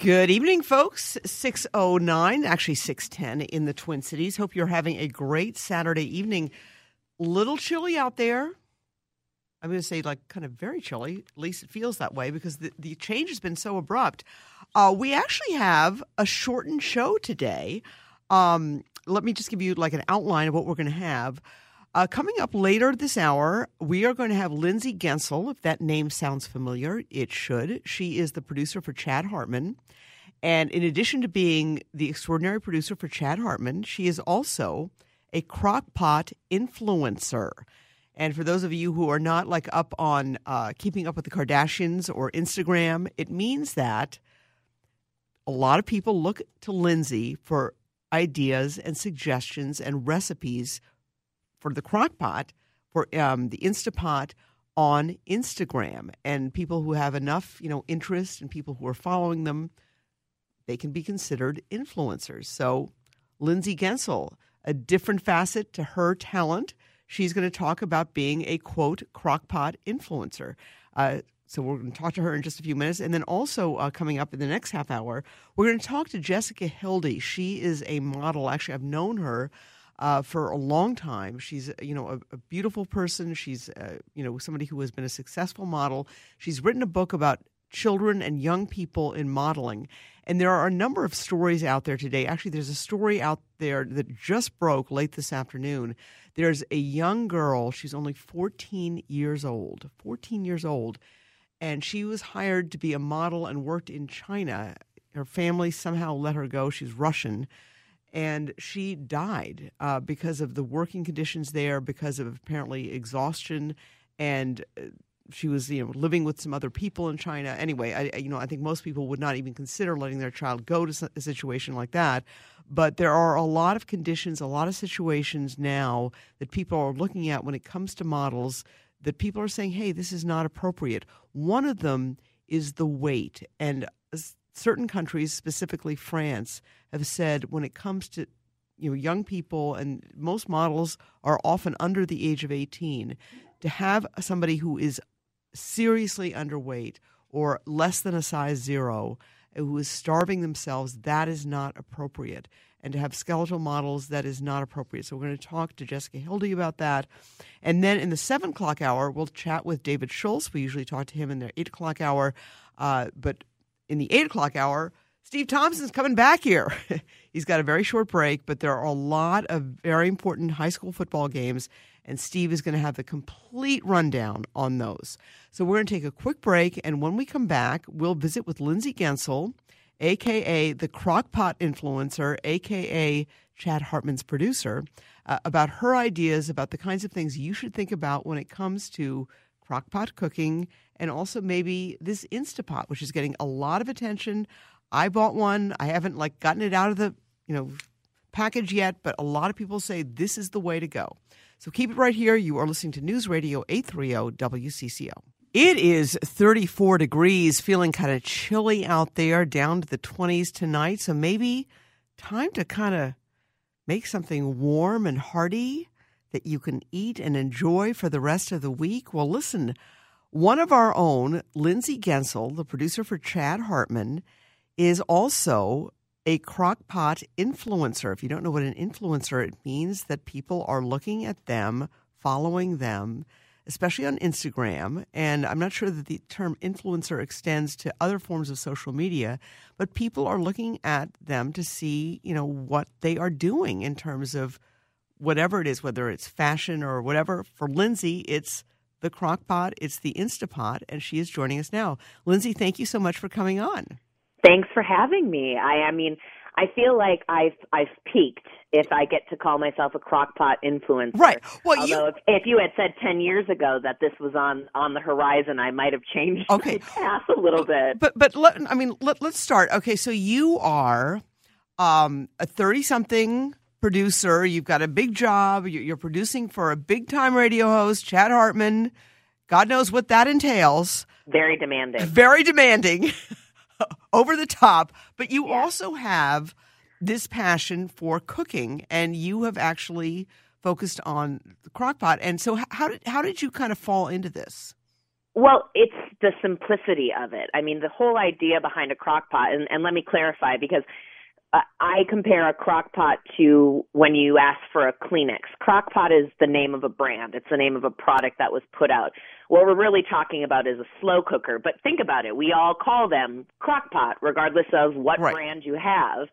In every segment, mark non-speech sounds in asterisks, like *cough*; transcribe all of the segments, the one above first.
Good evening, folks. 609, actually 610 in the Twin Cities. Hope you're having a great Saturday evening. Little chilly out there. I'm going to say, like, kind of very chilly. At least it feels that way because the, the change has been so abrupt. Uh, we actually have a shortened show today. Um, let me just give you, like, an outline of what we're going to have. Uh, coming up later this hour, we are going to have Lindsay Guentzel. If that name sounds familiar, it should. She is the producer for Chad Hartman. And in addition to being the extraordinary producer for Chad Hartman, she is also a crockpot influencer. And for those of you who are not like up on uh, keeping up with the Kardashians or Instagram, it means that a lot of people look to Lindsay for ideas and suggestions and recipes for the crockpot, for um, the Instapot on Instagram. And people who have enough, you know, interest and people who are following them, they can be considered influencers. So Lindsay Guentzel, a different facet to her talent – She's going to talk about being a quote crockpot influencer. Uh, so we're going to talk to her in just a few minutes, and then also uh, coming up in the next half hour, we're going to talk to Jessica Hildy. She is a model. Actually, I've known her. Uh, for a long time. She's you know a, a beautiful person. She's uh, you know somebody who has been a successful model. She's written a book about children and young people in modeling. And there are a number of stories out there today. Actually, there's a story out there that just broke late this afternoon there's a young girl, she's only 14 years old, 14 years old, and she was hired to be a model and worked in China. Her family somehow let her go. She's Russian. And she died uh, because of the working conditions there, because of apparently exhaustion, and uh, she was you know living with some other people in China. Anyway, I you know I think most people would not even consider letting their child go to a situation like that. But there are a lot of conditions, a lot of situations now that people are looking at when it comes to models that people are saying, hey, this is not appropriate. One of them is the weight. And certain countries, specifically France, have said when it comes to you know young people and most models are often under the age of 18 to have somebody who is seriously underweight or less than a size 0 who is starving themselves, that is not appropriate. And to have skeletal models, that is not appropriate. So we're going to talk to Jessica Hildy about that. And then in the seven o'clock hour, we'll chat with David Schultz. We usually talk to him in the eight o'clock hour. Uh, but in the eight o'clock hour, Steve Thompson's coming back here. *laughs* He's got a very short break, but there are a lot of very important high school football games and Steve is going to have the complete rundown on those. So we're going to take a quick break, and when we come back, we'll visit with Lindsay Guentzel, aka the Crockpot influencer, aka Chad Hartman's producer, uh, about her ideas about the kinds of things you should think about when it comes to crockpot cooking and also maybe this Instapot, which is getting a lot of attention. I bought one. I haven't like gotten it out of the, you know, package yet, but a lot of people say this is the way to go. So keep it right here. You are listening to News Radio 830 WCCO. It is 34 degrees, feeling kind of chilly out there, down to the 20s tonight. So maybe time to kind of make something warm and hearty that you can eat and enjoy for the rest of the week. Well, listen, one of our own, Lindsay Guentzel, the producer for Chad Hartman, is also a crockpot influencer. If you don't know what an influencer, it means that people are looking at them, following them, especially on Instagram. And I'm not sure that the term influencer extends to other forms of social media, but people are looking at them to see, you know, what they are doing in terms of whatever it is, whether it's fashion or whatever. For Lindsay, it's the crockpot, it's the Instapot, and she is joining us now. Lindsay, thank you so much for coming on. Thanks for having me. I, I mean, I feel like I've I've peaked if I get to call myself a crockpot influencer. Right. Well, Although you if, if you had said ten years ago that this was on on the horizon, I might have changed Okay. my path a little bit. But but let, I mean let, let's start. Okay, so you are um, a thirty-something producer. You've got a big job. You- You're producing for a big-time radio host, Chad Hartman. God knows what that entails. Very demanding. Very demanding, *laughs* over the top. But you Yeah. also have this passion for cooking, and you have actually focused on the crock pot. And so, how did how did you kind of fall into this? Well, it's the simplicity of it. I mean, the whole idea behind a crock pot, and, and let me clarify because I compare a crock pot to when you ask for a Kleenex. Crock pot is the name of a brand, it's the name of a product that was put out. What we're really talking about is a slow cooker. But think about it we all call them crock pot, regardless of what Right. brand you have.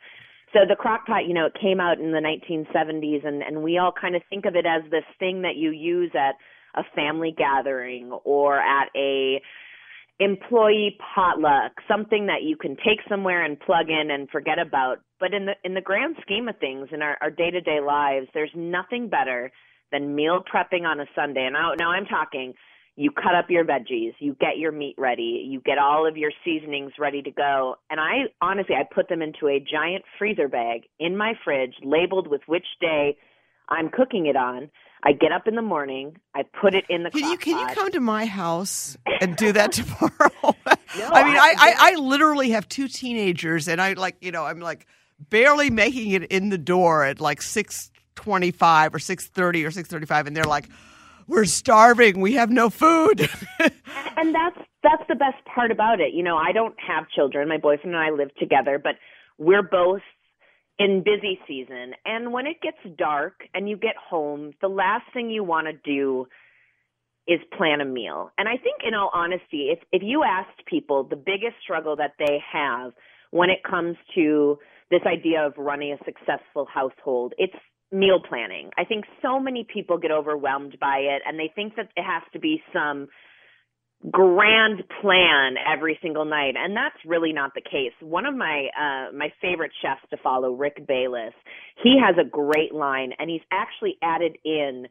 So the crock pot, you know, it came out in the 1970s, and, and we all kind of think of it as this thing that you use at a family gathering or at a employee potluck, something that you can take somewhere and plug in and forget about. But in the in the grand scheme of things, in our, our day-to-day lives, there's nothing better than meal prepping on a Sunday. And now, now I'm talking you cut up your veggies, you get your meat ready, you get all of your seasonings ready to go. And I honestly, I put them into a giant freezer bag in my fridge, labeled with which day I'm cooking it on. I get up in the morning, I put it in the Can you can you come to my house *laughs* and do that tomorrow? No, *laughs* I mean, I, I- I, I literally have two teenagers, and I like you know I'm like barely making it in the door at like six twenty five or six thirty or six thirty five, and they're like, "We're starving. We have no food." *laughs* and that's that's the best part about it. You know, I don't have children. My boyfriend and I live together, but we're both in busy season. And when it gets dark and you get home, the last thing you want to do is plan a meal. And I think in all honesty, if if you asked people the biggest struggle that they have when it comes to this idea of running a successful household, it's meal planning. I think so many people get overwhelmed by it and they think that it has to be some grand plan every single night and that's really not the case. One of my uh my favorite chefs to follow rick bayless he has a great line and he's actually added in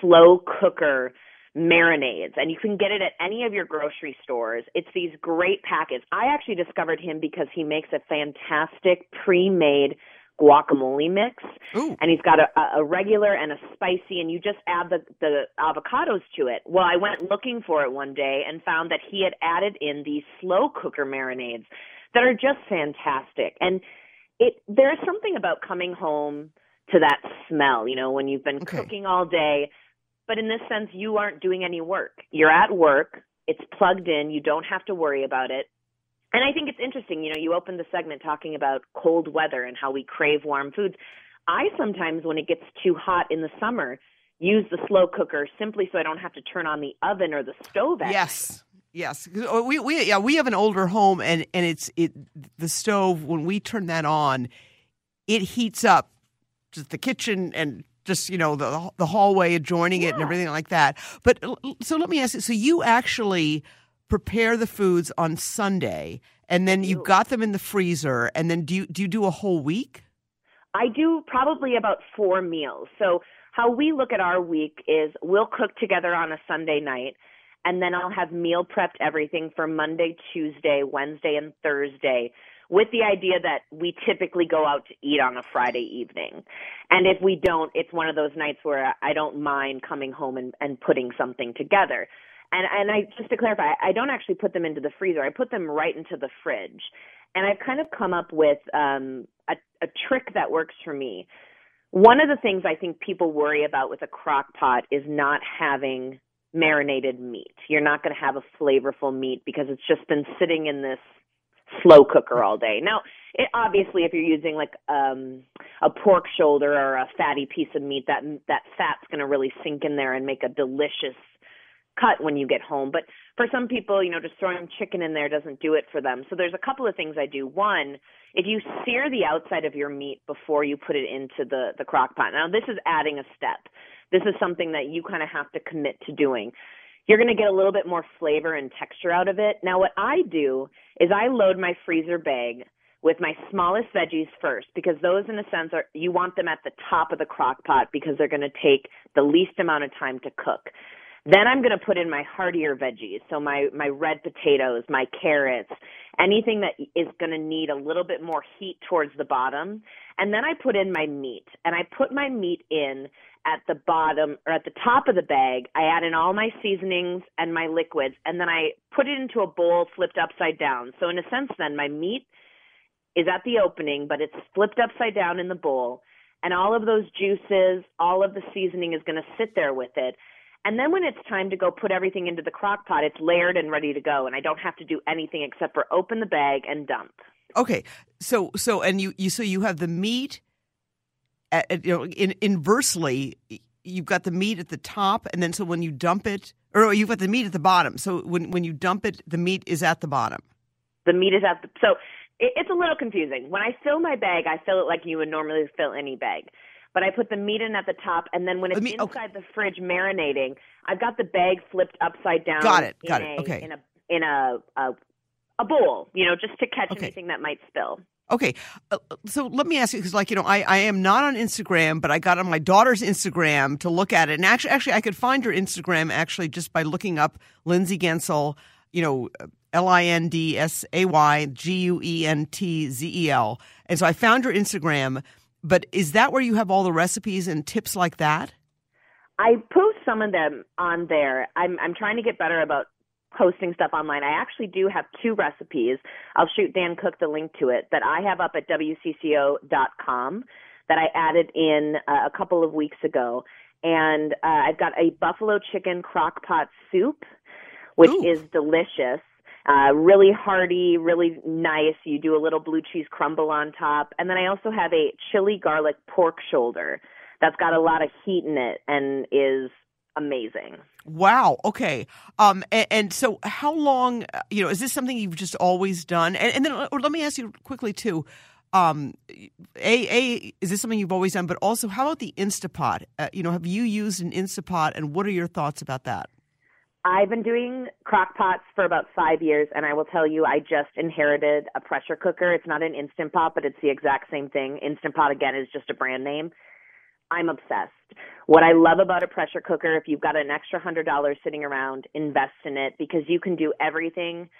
slow cooker marinades and you can get it at any of your grocery stores. It's these great packets. I actually discovered him because he makes a fantastic pre-made guacamole mix. Ooh. and he's got a, a regular and a spicy and you just add the the avocados to it. Well i went looking for it one day and found that he had added in these slow cooker marinades that are just fantastic. And it there's something about coming home to that smell you know when you've been Okay. cooking all day. But in this sense you aren't doing any work. You're at work. It's plugged in. You don't have to worry about it and I think it's interesting, you know, you opened the segment talking about cold weather and how we crave warm foods. I sometimes, when it gets too hot in the summer, use the slow cooker simply so I don't have to turn on the oven or the stove. At yes, yes. uh, We we yeah we have an older home, and and it's it the stove when we turn that on, it heats up just the kitchen and just you know the the hallway adjoining it and everything like that. But so let me ask you: so you actually prepare the foods on Sunday, and then you got them in the freezer, and then do you do you do a whole week? I do probably about four meals. So how we look at our week is we'll cook together on a Sunday night and then I'll have meal prepped everything for Monday, Tuesday, Wednesday and Thursday with the idea that we typically go out to eat on a Friday evening. And if we don't, it's one of those nights where I don't mind coming home and, and putting something together. And and I just to clarify, I don't actually put them into the freezer. I put them right into the fridge. And I've kind of come up with um, a, a trick that works for me. One of the things I think people worry about with a crock pot is not having marinated meat. You're not going to have a flavorful meat because it's just been sitting in this slow cooker all day. Now, it, obviously, if you're using like um, a pork shoulder or a fatty piece of meat, that that fat's going to really sink in there and make a delicious cut when you get home. But for some people, you know, just throwing chicken in there doesn't do it for them. So there's a couple of things I do. One, if you sear the outside of your meat before you put it into the the crock pot. Now, this is adding a step. This is something that you kind of have to commit to doing. You're going to get a little bit more flavor and texture out of it. Now, what I do is I load my freezer bag with my smallest veggies first because those in a sense are you want them at the top of the crock pot because they're going to take the least amount of time to cook. Then I'm going to put in my heartier veggies, so my my red potatoes, my carrots, anything that is going to need a little bit more heat towards the bottom. And then I put in my meat, and I put my meat in at the bottom or at the top of the bag. I add in all my seasonings and my liquids, and then I put it into a bowl flipped upside down. So in a sense, then my meat is at the opening, but it's flipped upside down in the bowl. And all of those juices, all of the seasoning is going to sit there with it. And then when it's time to go put everything into the crock pot, it's layered and ready to go. And I don't have to do anything except for open the bag and dump. Okay. So, so, and you, you, so you have the meat, at, you know, in, inversely, you've got the meat at the top. And then so when you dump it, or oh, you've got the meat at the bottom. So when, when you dump it, the meat is at the bottom. The meat is at the, so it, it's a little confusing. When I fill my bag, I fill it like you would normally fill any bag but I put the meat in at the top, and then when it's me, inside okay. the fridge marinating, I've got the bag flipped upside down. Got it. Got it. A, okay. In a in a, a a bowl, you know, just to catch okay. anything that might spill. Okay, uh, so let me ask you because, like, you know, I, I am not on Instagram, but I got on my daughter's Instagram to look at it, and actually, actually, I could find her Instagram actually just by looking up Lindsay Guentzel, you know, L I N D S A Y G U E N T Z E L, and so I found her Instagram. But is that where you have all the recipes and tips like that? I post some of them on there. I'm I'm trying to get better about posting stuff online. I actually do have two recipes. I'll shoot Dan Cook the link to it that I have up at wcco.com that I added in uh, a couple of weeks ago. And uh, I've got a buffalo chicken crock pot soup, which Ooh. is delicious. Uh, really hearty, really nice. You do a little blue cheese crumble on top. And then I also have a chili garlic pork shoulder that's got a lot of heat in it and is amazing. Wow. Okay. Um, and, and, so how long, uh, you know, is this something you've just always done? And, and then or let me ask you quickly too. Um, a, a, is this something you've always done? But also, how about the Instapot? Uh, you know, have you used an Instapot and what are your thoughts about that? I've been doing crock pots for about five years, and I will tell you, I just inherited a pressure cooker. It's not an Instant Pot, but it's the exact same thing. Instant Pot, again, is just a brand name. I'm obsessed. What I love about a pressure cooker, if you've got an extra hundred dollars sitting around, invest in it because you can do everything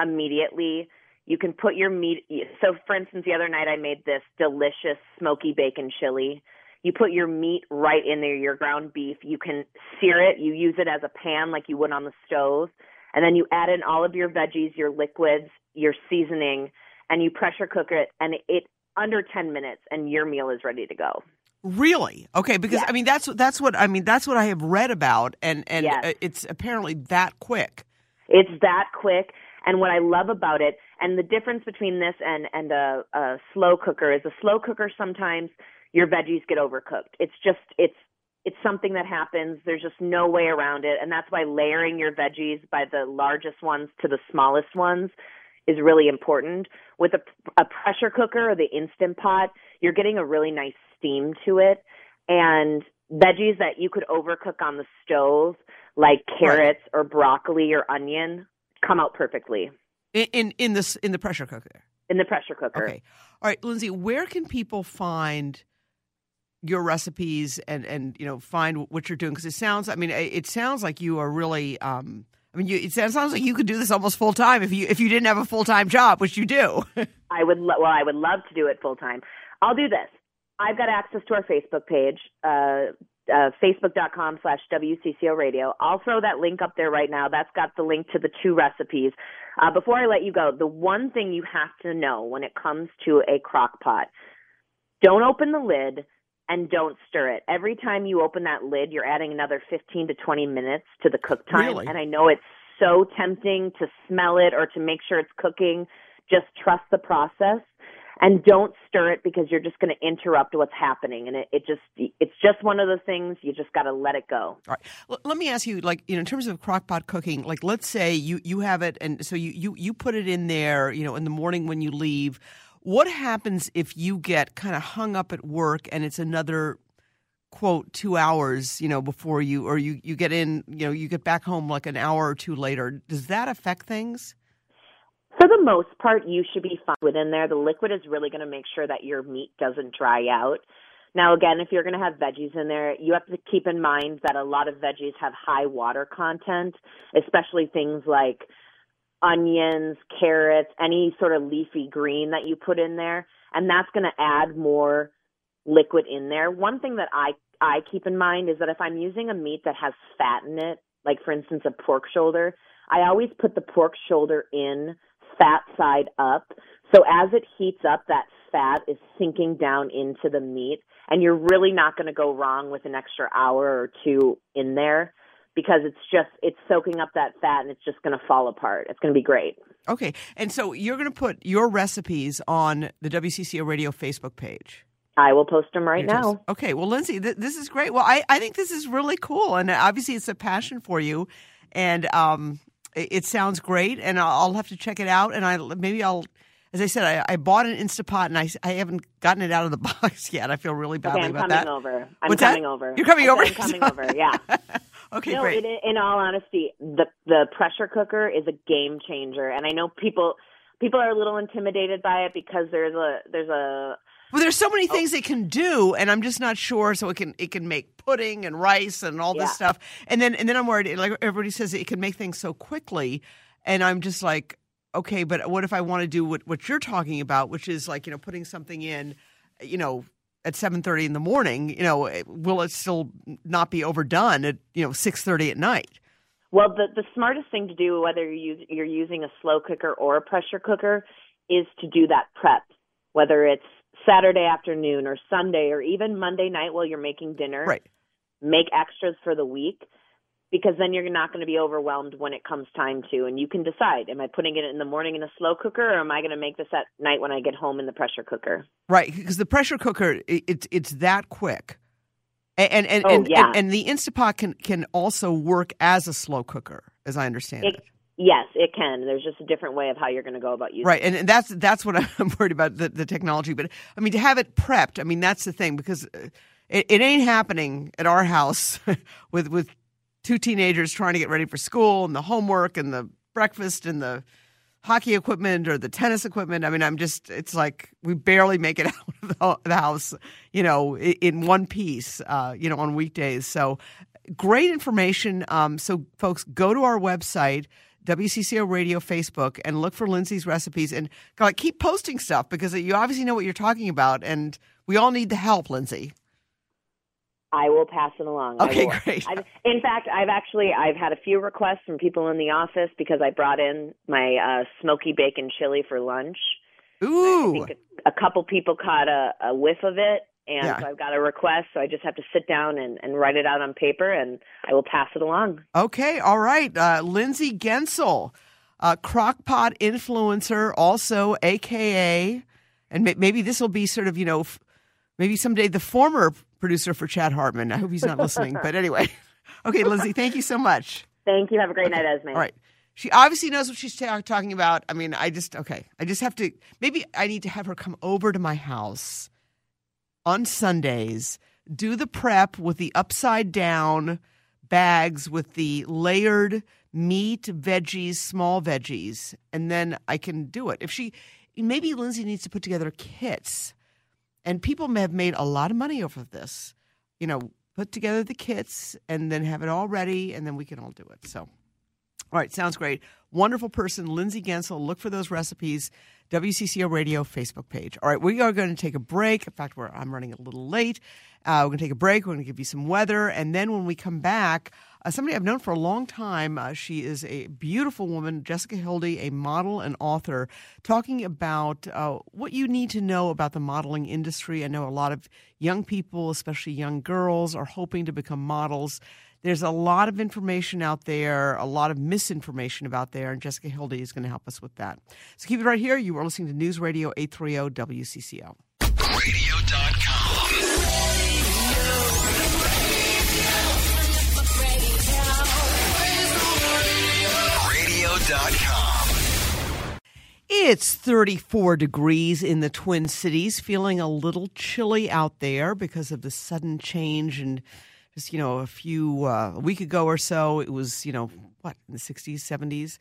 immediately. You can put your meat. So, for instance, the other night I made this delicious smoky bacon chili you put your meat right in there, your ground beef. You can sear it. You use it as a pan like you would on the stove. And then you add in all of your veggies, your liquids, your seasoning, and you pressure cook it. And it under 10 minutes, and your meal is ready to go. Really? Okay, because yes. I mean that's that's what I mean that's what I have read about, and and yes. Uh, it's apparently that quick. It's that quick, and what I love about it, and the difference between this and and a, a slow cooker is a slow cooker sometimes your veggies get overcooked. It's just it's it's something that happens. There's just no way around it, and that's why layering your veggies by the largest ones to the smallest ones is really important. With a, a pressure cooker or the instant pot, you're getting a really nice steam to it, and veggies that you could overcook on the stove, like carrots right. or broccoli or onion, come out perfectly. In, in in this in the pressure cooker. In the pressure cooker. Okay. All right, Lindsay, where can people find your recipes and and you know find what you're doing because it sounds I mean it sounds like you are really um I mean you, it sounds like you could do this almost full time if you if you didn't have a full time job which you do. *laughs* I would lo- well I would love to do it full time. I'll do this. I've got access to our Facebook page, uh, uh, facebook.com slash WCCO radio. I'll throw that link up there right now. That's got the link to the two recipes. Uh, before I let you go, the one thing you have to know when it comes to a crock pot, don't open the lid and don't stir it. Every time you open that lid, you're adding another 15 to 20 minutes to the cook time. Really? And I know it's so tempting to smell it or to make sure it's cooking. Just trust the process and don't stir it because you're just going to interrupt what's happening and it, it just it's just one of those things you just got to let it go all right well, let me ask you like you know in terms of crock pot cooking like let's say you you have it and so you you you put it in there you know in the morning when you leave what happens if you get kind of hung up at work and it's another quote two hours, you know, before you or you you get in, you know, you get back home like an hour or two later? Does that affect things? For the most part, you should be fine within there. The liquid is really going to make sure that your meat doesn't dry out. Now, again, if you're going to have veggies in there, you have to keep in mind that a lot of veggies have high water content, especially things like onions, carrots, any sort of leafy green that you put in there, and that's going to add more liquid in there. One thing that I I keep in mind is that if I'm using a meat that has fat in it, like for instance a pork shoulder, I always put the pork shoulder in fat side up. So as it heats up, that fat is sinking down into the meat, and you're really not going to go wrong with an extra hour or two in there because it's just it's soaking up that fat and it's just going to fall apart. It's going to be great. Okay, and so you're going to put your recipes on the WCCO Radio Facebook page. I will post them right now. Okay, well, Lindsay, th- this is great. Well, I, I think this is really cool, and obviously it's a passion for you, and um, it, it sounds great. And I'll, I'll have to check it out, and I maybe I'll as I said, I, I, bought an Instapot and I, I haven't gotten it out of the *laughs* box yet. I feel really badly okay, about that. I'm coming over. I'm What's coming that? over. You're coming I over. I'm coming over. Yeah. *laughs* okay, no, great. In, in all honesty, the the pressure cooker is a game changer, and I know people people are a little intimidated by it because there's a there's a well, there's so many oh. things it can do, and I'm just not sure. So it can it can make pudding and rice and all this Yeah. stuff, and then and then I'm worried. Like everybody says, it can make things so quickly, and I'm just like, okay, but what if I want to do what what you're talking about, which is like you know putting something in, you know. At seven thirty in the morning, you know, eh, will it still not be overdone at you know six thirty at night? Well, the the smartest thing to do, whether you're, use, you're using a slow cooker or a pressure cooker, is to do that prep. Whether it's Saturday afternoon or Sunday or even Monday night while you're making dinner, Right. make extras for the week because then you're not going to be overwhelmed when it comes time to, and you can decide: am I putting it in the morning in a slow cooker, or am I going to make this at night when I get home in the pressure cooker? Right, because the pressure cooker it's it's that quick, and and and, Oh, and, yeah. and, and the Instapot can can also work as a slow cooker, as I understand it. It, yes, it can. There's just a different way of how you're going to go about using. Right, and, and that's that's what *laughs* I'm worried about the, the technology. But I mean, to have it prepped, I mean, that's the thing because uh, it, it ain't happening at our house *laughs* with with two teenagers trying to get ready for school and the homework and the breakfast and the hockey equipment or the tennis equipment. I mean, I'm just it's like we barely make it *laughs* out of the, house, you know, in one piece, uh, you know, on weekdays. So great information. Um, so folks, go to our website. WCCO Radio Facebook and look for Lindsay's recipes and keep posting stuff because you obviously know what you're talking about and we all need the help, Lindsay. I will pass it along. Okay, great. I've, in fact, I've actually I've had a few requests from people in the office because I brought in my uh, smoky bacon chili for lunch. I Ooh. think a, a couple people caught a, a whiff of it, and Yeah. so I've got a request. So I just have to sit down and, and write it out on paper, and I will pass it along. Okay, all right. Uh, Lindsay Guentzel, uh, crockpot influencer, also AKA, and may- maybe this will be sort of, you know, f- maybe someday the former producer for Chad Hartman. I hope he's not listening. But *laughs* anyway, okay, Lindsay, thank you so much. Thank you. Have a great night, Esme. All right. She obviously knows what she's ta- talking about. I mean, I just, okay. I just have to, maybe I need to have her come over to my house on Sundays, do the prep with the upside down bags with the layered meat, veggies, small veggies, and then I can do it. If she, maybe Lindsay needs to put together kits, and people have made a lot of money off of this. You know, put together the kits and then have it all ready, and then we can all do it. So. All right, sounds great. Wonderful person, Lindsay Guentzel. Look for those recipes. WCCO Radio Facebook page. All right, we are going to take a break. In fact, I'm running a little late. Uh, we're going to take a break. We're going to give you some weather. And then when we come back, uh, somebody I've known for a long time, uh, she is a beautiful woman, Jessica Hildy, a model and author, talking about uh, what you need to know about the modeling industry. I know a lot of young people, especially young girls, are hoping to become models. There's a lot of information out there, a lot of misinformation about there, and Jessica Hildy is going to help us with that. So keep it right here. You are listening to News Radio 830 WCCO. Radio.com. It's 34 degrees in the Twin Cities, feeling a little chilly out there because of the sudden change. And just, you know, a few, uh, a week ago or so, it was, you know, what, in the 60s, 70s.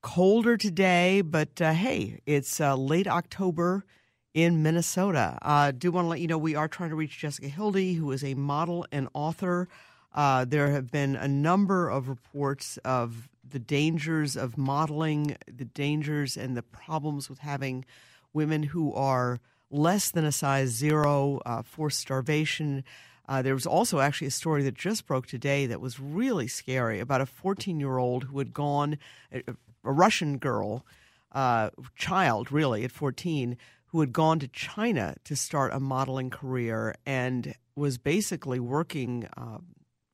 colder today, but uh, hey, it's uh, late October in Minnesota. I uh, do want to let you know we are trying to reach Jessica Hildy, who is a model and author. Uh, there have been a number of reports of the dangers of modeling, the dangers and the problems with having women who are less than a size zero, uh, forced starvation. Uh, there was also actually a story that just broke today that was really scary about a 14 year old who had gone, a, a Russian girl, uh, child really at 14, who had gone to China to start a modeling career and was basically working uh,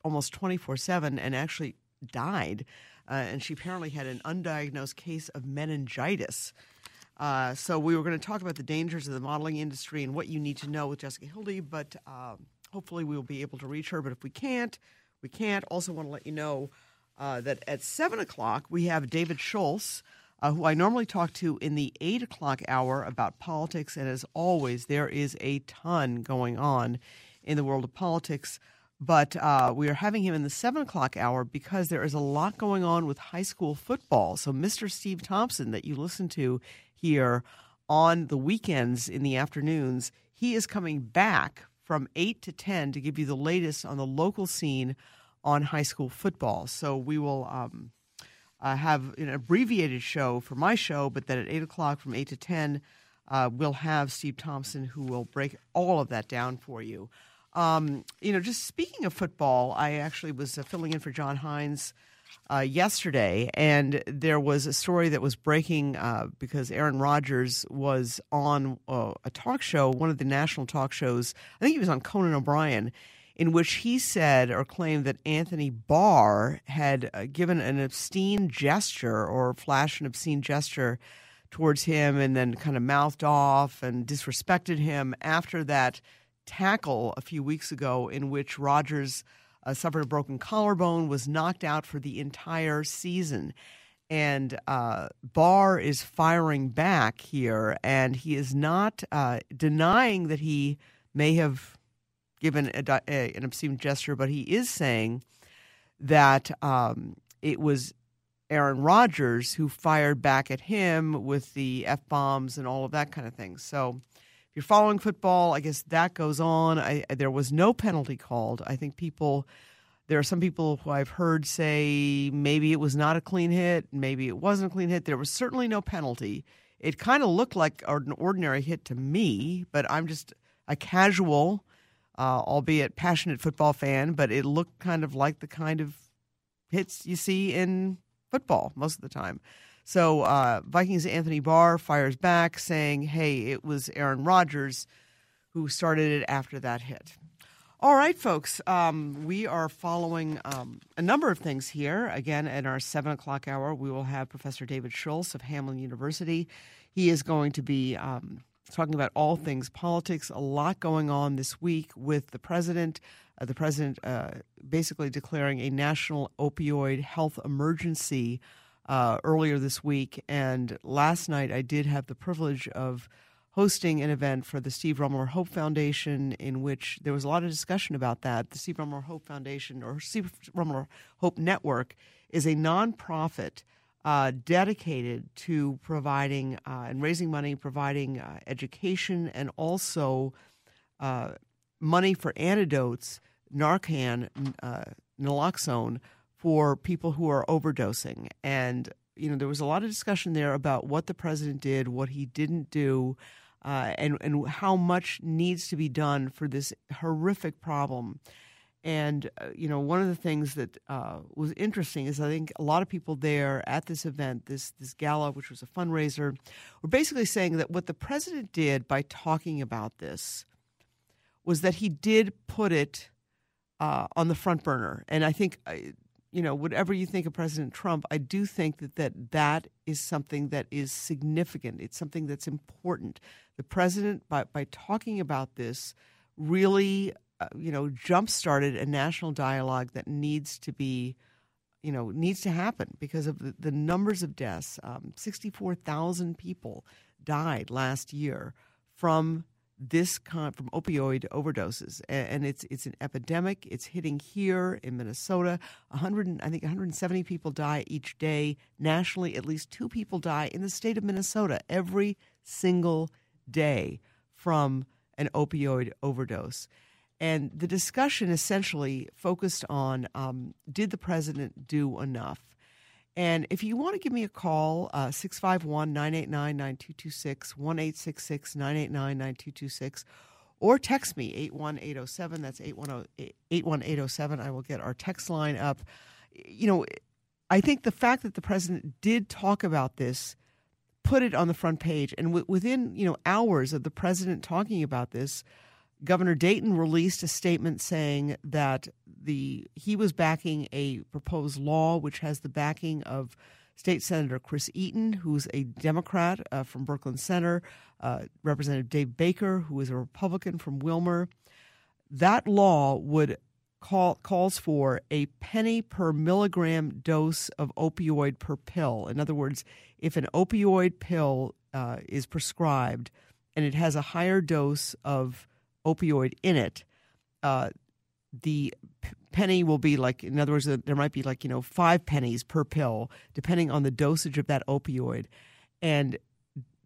almost 24 7 and actually died. Uh, and she apparently had an undiagnosed case of meningitis. Uh, so we were going to talk about the dangers of the modeling industry and what you need to know with Jessica Hildy, but um, hopefully we will be able to reach her. But if we can't, we can't. Also want to let you know uh, that at 7 o'clock we have David Schultz, uh, who I normally talk to in the 8 o'clock hour about politics. And as always, there is a ton going on in the world of politics. But uh, we are having him in the 7 o'clock hour because there is a lot going on with high school football. So, Mr. Steve Thompson, that you listen to here on the weekends in the afternoons, he is coming back from 8 to 10 to give you the latest on the local scene on high school football. So, we will. Um, uh, have an abbreviated show for my show, but then at 8 o'clock from 8 to 10, uh, we'll have Steve Thompson who will break all of that down for you. Um, you know, just speaking of football, I actually was uh, filling in for John Hines uh, yesterday, and there was a story that was breaking uh, because Aaron Rodgers was on uh, a talk show, one of the national talk shows. I think he was on Conan O'Brien, in which he said or claimed that Anthony Barr had uh, given an obscene gesture or flashed an obscene gesture towards him and then kind of mouthed off and disrespected him after that tackle a few weeks ago in which Rodgers uh, suffered a broken collarbone, was knocked out for the entire season. And uh, Barr is firing back here, and he is not uh, denying that he may have given a, a, an obscene gesture, but he is saying that um, it was Aaron Rodgers who fired back at him with the f bombs and all of that kind of thing. So you're following football, I guess that goes on. I, there was no penalty called. I think people, there are some people who I've heard say maybe it was not a clean hit, maybe it wasn't a clean hit. There was certainly no penalty. It kind of looked like an ordinary hit to me, but I'm just a casual, uh, albeit passionate football fan, but it looked kind of like the kind of hits you see in football most of the time. So uh, Vikings Anthony Barr fires back saying, hey, it was Aaron Rodgers who started it after that hit. All right, folks, um, we are following um, a number of things here. Again, at our 7 o'clock hour, we will have Professor David Schultz of Hamline University. He is going to be um, talking about all things politics, a lot going on this week with the president. Uh, the president uh, basically declaring a national opioid health emergency uh, earlier this week. And last night, I did have the privilege of hosting an event for the Steve Rummler Hope Foundation, in which there was a lot of discussion about that. The Steve Rummler Hope Foundation, or Steve Rummler Hope Network, is a nonprofit uh, dedicated to providing uh, and raising money, providing uh, education, and also uh, money for antidotes, Narcan, uh, naloxone for people who are overdosing. And, you know, there was a lot of discussion there about what the president did, what he didn't do, uh, and, and how much needs to be done for this horrific problem. And, uh, you know, one of the things that uh, was interesting is I think a lot of people there at this event, this, this gala, which was a fundraiser, were basically saying that what the president did by talking about this was that he did put it uh, on the front burner. And I think uh, you know, whatever you think of President Trump, I do think that that, that is something that is significant. It's something that's important. The president, by, by talking about this, really, uh, you know, jump started a national dialogue that needs to be, you know, needs to happen because of the, the numbers of deaths. Um, 64,000 people died last year from this kind from opioid overdoses, and it's it's an epidemic. It's hitting here in Minnesota. 100, I think 170 people die each day nationally. At least two people die in the state of Minnesota every single day from an opioid overdose. And the discussion essentially focused on um, did the president do enough? And if you want to give me a call, uh, 651 989 9226, 1 989 9226, or text me 81807. That's 81807. I will get our text line up. You know, I think the fact that the president did talk about this put it on the front page. And w- within, you know, hours of the president talking about this, Governor Dayton released a statement saying that the he was backing a proposed law which has the backing of State Senator Chris Eaton, who's a Democrat uh, from Brooklyn Center, uh, Representative Dave Baker, who is a Republican from Willmar. That law would call calls for a penny per milligram dose of opioid per pill. In other words, if an opioid pill uh, is prescribed and it has a higher dose of opioid in it, uh, the p- penny will be like, in other words, there might be like, you know, five pennies per pill, depending on the dosage of that opioid. And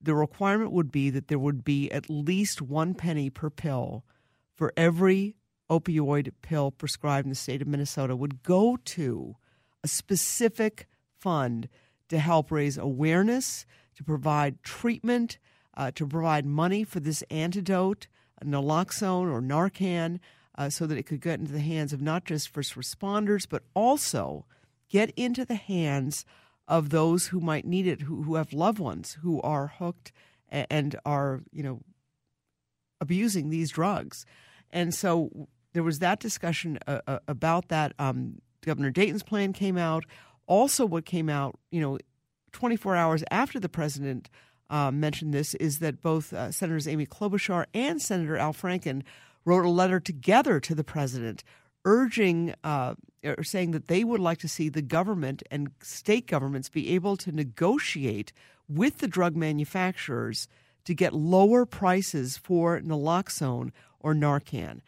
the requirement would be that there would be at least one penny per pill for every opioid pill prescribed in the state of Minnesota would go to a specific fund to help raise awareness, to provide treatment, uh, to provide money for this antidote naloxone or Narcan uh, so that it could get into the hands of not just first responders, but also get into the hands of those who might need it, who, who have loved ones who are hooked and are, you know, abusing these drugs. And so there was that discussion uh, uh about that. Um, Governor Dayton's plan came out. Also, what came out, you know, 24 hours after the president uh, mentioned this is that both uh, Senators Amy Klobuchar and Senator Al Franken wrote a letter together to the president urging uh, or saying that they would like to see the government and state governments be able to negotiate with the drug manufacturers to get lower prices for naloxone or Narcan.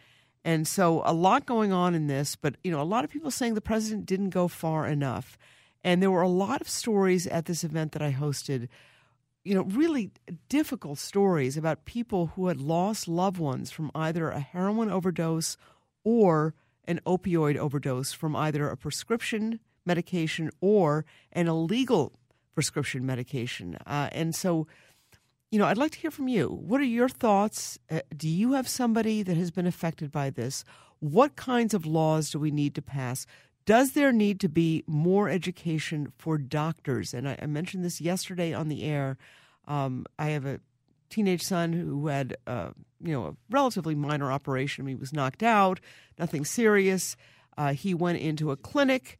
And so a lot going on in this, but you know, a lot of people saying the president didn't go far enough. And there were a lot of stories at this event that I hosted you know, really difficult stories about people who had lost loved ones from either a heroin overdose or an opioid overdose from either a prescription medication or an illegal prescription medication. Uh, and so, you know, I'd like to hear from you. What are your thoughts? Uh, do you have somebody that has been affected by this? What kinds of laws do we need to pass? Does there need to be more education for doctors? And I, I mentioned this yesterday on the air. Um, I have a teenage son who had, uh, you know, a relatively minor operation. He was knocked out, nothing serious. Uh, he went into a clinic,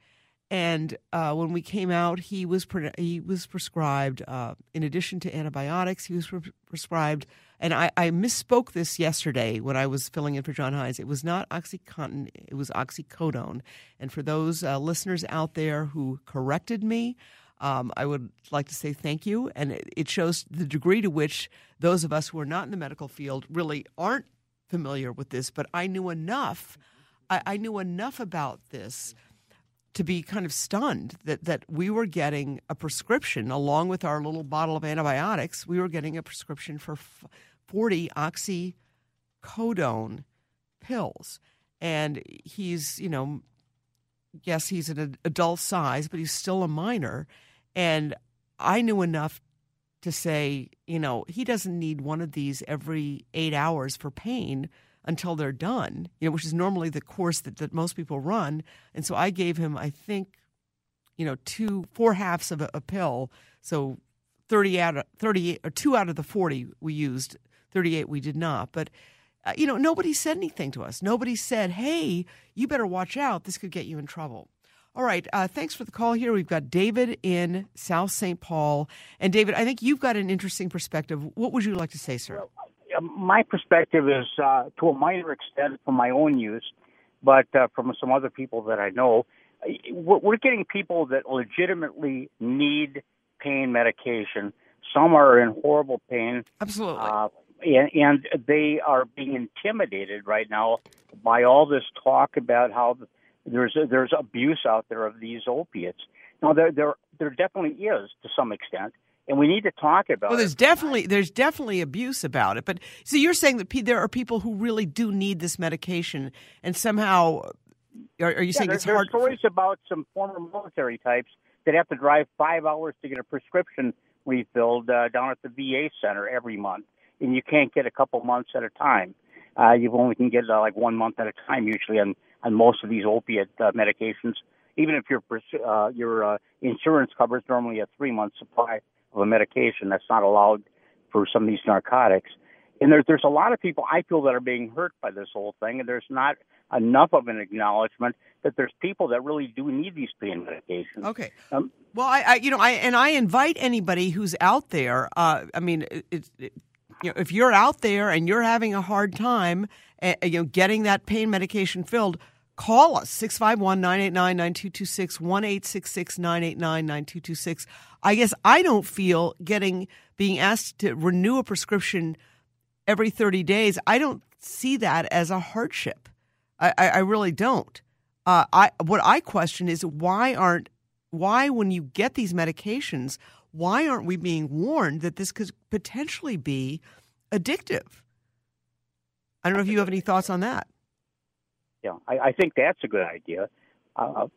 and uh, when we came out, he was pre- he was prescribed, uh, in addition to antibiotics, he was pre- prescribed and I, I, misspoke this yesterday when I was filling in for John Hines. It was not OxyContin, it was oxycodone. And for those uh, listeners out there who corrected me, um, I would like to say thank you. And it, shows the degree to which those of us who are not in the medical field really aren't familiar with this. But I knew enough. I, I knew enough about this to be kind of stunned that, that we were getting a prescription along with our little bottle of antibiotics. We were getting a prescription for 40 oxycodone pills. And he's, you know, yes, he's an adult size, but he's still a minor. And I knew enough to say, you know, he doesn't need one of these every eight hours for pain until they're done, you know, which is normally the course that, that most people run. And so I gave him, I think, you know, two, four halves of a, a pill. So 30 out of 38 or two out of the 40 we used, 38 we did not. But, uh, you know, nobody said anything to us. Nobody said, hey, you better watch out. This could get you in trouble. All right. Uh, thanks for the call here. We've got David in South St. Paul. And David, I think you've got an interesting perspective. What would you like to say, sir? Well, my perspective is uh, to a minor extent from my own use, but uh, from some other people that I know, we're getting people that legitimately need pain medication. Some are in horrible pain. Absolutely. Uh, and, and they are being intimidated right now by all this talk about how there's a, there's abuse out there of these opiates. Now there there there definitely is to some extent, and we need to talk about. Well, there's it. definitely there's definitely abuse about it, but so you're saying that pe- there are people who really do need this medication, and somehow are, are you Yeah, saying there, it's there hard? are stories about some former military types that have to drive five hours to get a prescription refilled uh, down at the VA center every month, and you can't get a couple months at a time. Uh, you only can get uh, like one month at a time usually on on most of these opiate uh, medications. Even if your uh, your uh, insurance covers normally a three month supply of a medication, that's not allowed for some of these narcotics. And there's there's a lot of people I feel that are being hurt by this whole thing, and there's not enough of an acknowledgement that there's people that really do need these pain medications. Okay. Um, Well, I, I, you know, I and I invite anybody who's out there. Uh, I mean, it, it, you know, if you're out there and you're having a hard time, uh, you know, getting that pain medication filled, call us 651-989-9226 1-866-989-9226. I guess I don't feel getting being asked to renew a prescription every 30 days. I don't see that as a hardship. I, I, I really don't. Uh, I what I question is why aren't why when you get these medications, why aren't we being warned that this could potentially be addictive? I don't know if you have any thoughts on that. Yeah, I, I think that's a good idea. Uh,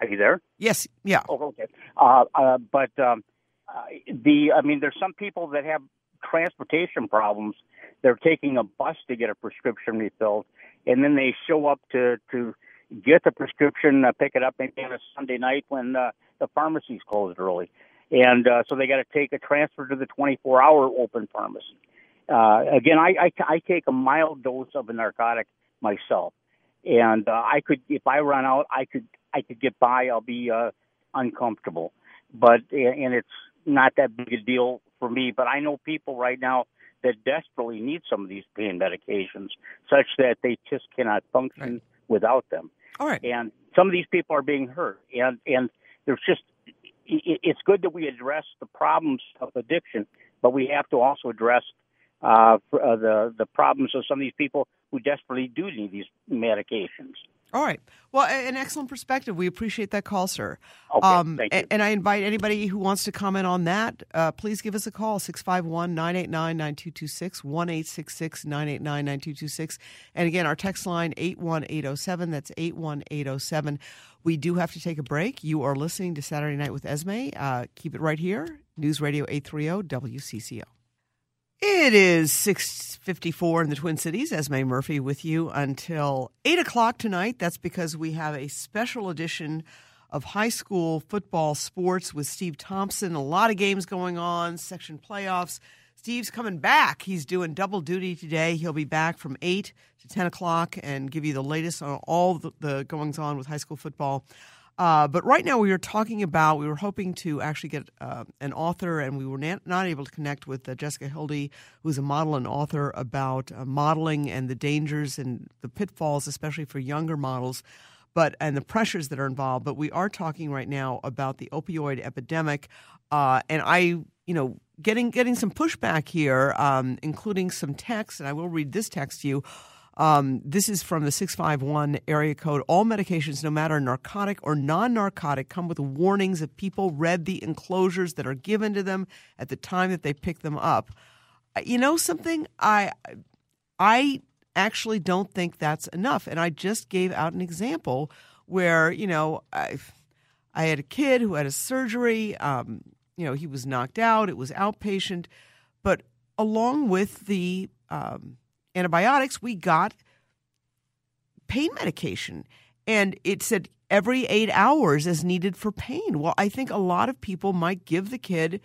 are you there? Yes, yeah. Oh, okay. Uh, uh, but um, uh, the, I mean, there's some people that have transportation problems. They're taking a bus to get a prescription refilled, and then they show up to to get the prescription, uh, pick it up maybe on a Sunday night when uh, the pharmacy's closed early, and uh, so they got to take a transfer to the 24-hour open pharmacy. Uh, again, I, I I take a mild dose of a narcotic myself, and uh, I could, if I run out, I could I could get by. I'll be uh, uncomfortable, but and it's not that big a deal for me. But I know people right now that desperately need some of these pain medications, such that they just cannot function Right. without them. All right. And some of these people are being hurt, and and there's just it's good that we address the problems of addiction, but we have to also address uh, uh, the the problems of some of these people who desperately do need these medications. All right. Well, an excellent perspective. We appreciate that call, sir. Okay, thank you. And I invite anybody who wants to comment on that, uh, please give us a call, 651 989 9226, 1 989 9226. And again, our text line, 81807. That's 81807. We do have to take a break. You are listening to Saturday Night with Esme. Uh, keep it right here. News Radio 830 WCCO. It is 654 in the Twin Cities. Esme Murphy with you until 8 o'clock tonight. That's because we have a special edition of high school football sports with Steve Thompson. A lot of games going on, section playoffs. Steve's coming back. He's doing double duty today. He'll be back from 8 to 10 o'clock and give you the latest on all the, the goings on with high school football. Uh, but right now, we were talking about, we were hoping to actually get uh, an author, and we were not, not able to connect with uh, Jessica Hildy, who's a model and author about uh, modeling and the dangers and the pitfalls, especially for younger models, but and the pressures that are involved. But we are talking right now about the opioid epidemic, uh, and I, you know, getting getting some pushback here, um, including some text, and I will read this text to you. Um, this is from the 651 area code. All medications, no matter narcotic or non narcotic, come with warnings if people read the enclosures that are given to them at the time that they pick them up. Uh, You know something? I, I actually don't think that's enough. And I just gave out an example where, you know, I, I had a kid who had a surgery. Um, you know, he was knocked out, it was outpatient. But along with the um, antibiotics, we got pain medication. And it said every eight hours is needed for pain. Well, I think a lot of people might give the kid,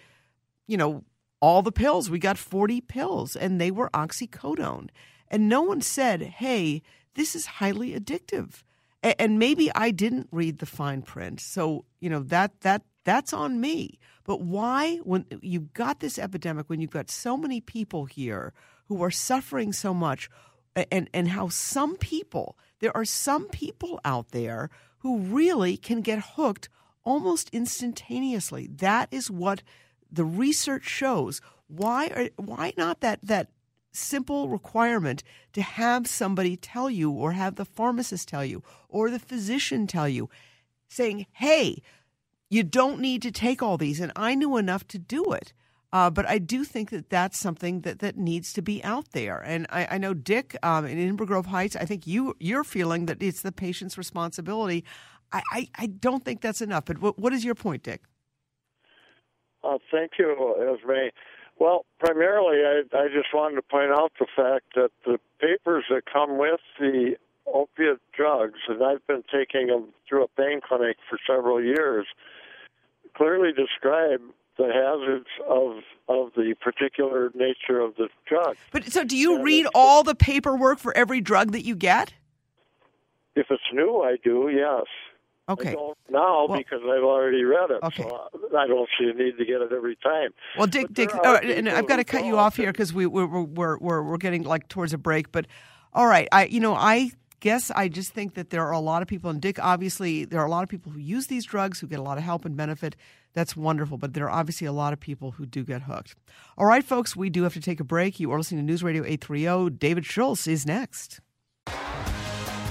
you know, all the pills. We got 40 pills, and they were oxycodone. And no one said, hey, this is highly addictive. And maybe I didn't read the fine print. So, you know, that, that, that's on me. But why, when you've got this epidemic, when you've got so many people here who are suffering so much, and, and how some people, there are some people out there who really can get hooked almost instantaneously. That is what the research shows. Why are why not that that simple requirement to have somebody tell you or have the pharmacist tell you or the physician tell you saying, "Hey, you don't need to take all these." And I knew enough to do it. Uh, but I do think that that's something that, that needs to be out there. And I, I know Dick um, in Inver Grove Heights. I think you you're feeling that it's the patient's responsibility. I, I, I don't think that's enough. But what, what is your point, Dick? Uh, thank you, Esme. Well, primarily, I, I just wanted to point out the fact that the papers that come with the opiate drugs, and I've been taking them through a pain clinic for several years, clearly describe the hazards of of the particular nature of the drug. But so, do you and read all the paperwork for every drug that you get? If it's new, I do. Yes. Okay. I don't now well, because I've already read it. Okay. So I don't see a need to get it every time. Well, Dick, Dick, uh, and I've got to cut you off here because we we're, we're we're we're getting like towards a break. But all right, I you know I guess I just think that there are a lot of people, and Dick, obviously, there are a lot of people who use these drugs who get a lot of help and benefit. That's wonderful, but there are obviously a lot of people who do get hooked. All right, folks, we do have to take a break. You are listening to News Radio 830. David Schultz is next.